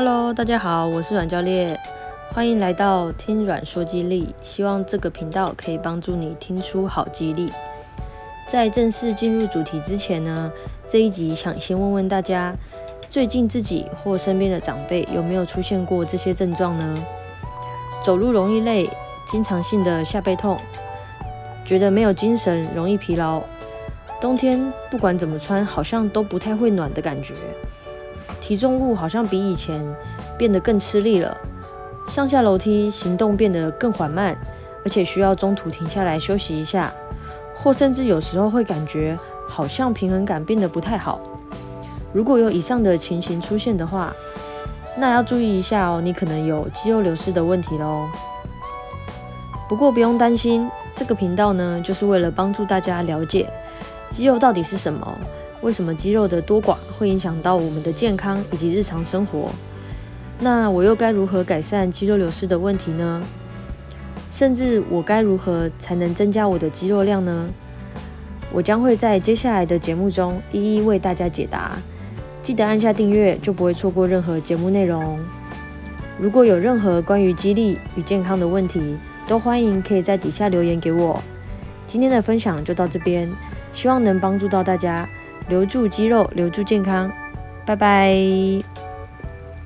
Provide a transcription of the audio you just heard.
Hello，大家好，我是阮教练，欢迎来到听阮说肌力。希望这个频道可以帮助你听出好肌力。在正式进入主题之前呢，这一集想先问问大家，最近自己或身边的长辈有没有出现过这些症状呢？走路容易累，经常性的下背痛，觉得没有精神，容易疲劳，冬天不管怎么穿，好像都不太会暖的感觉。提重物好像比以前变得更吃力了，上下楼梯行动变得更缓慢，而且需要中途停下来休息一下，或甚至有时候会感觉好像平衡感变得不太好。如果有以上的情形出现的话，那要注意一下哦，你可能有肌肉流失的问题喽。不过不用担心，这个频道呢，就是为了帮助大家了解肌肉到底是什么。为什么肌肉的多寡会影响到我们的健康以及日常生活？那我又该如何改善肌肉流失的问题呢？甚至我该如何才能增加我的肌肉量呢？我将会在接下来的节目中一一为大家解答。记得按下订阅，就不会错过任何节目内容。如果有任何关于肌力与健康的问题，都欢迎可以在底下留言给我。今天的分享就到这边，希望能帮助到大家。留住肌肉，留住健康，拜拜。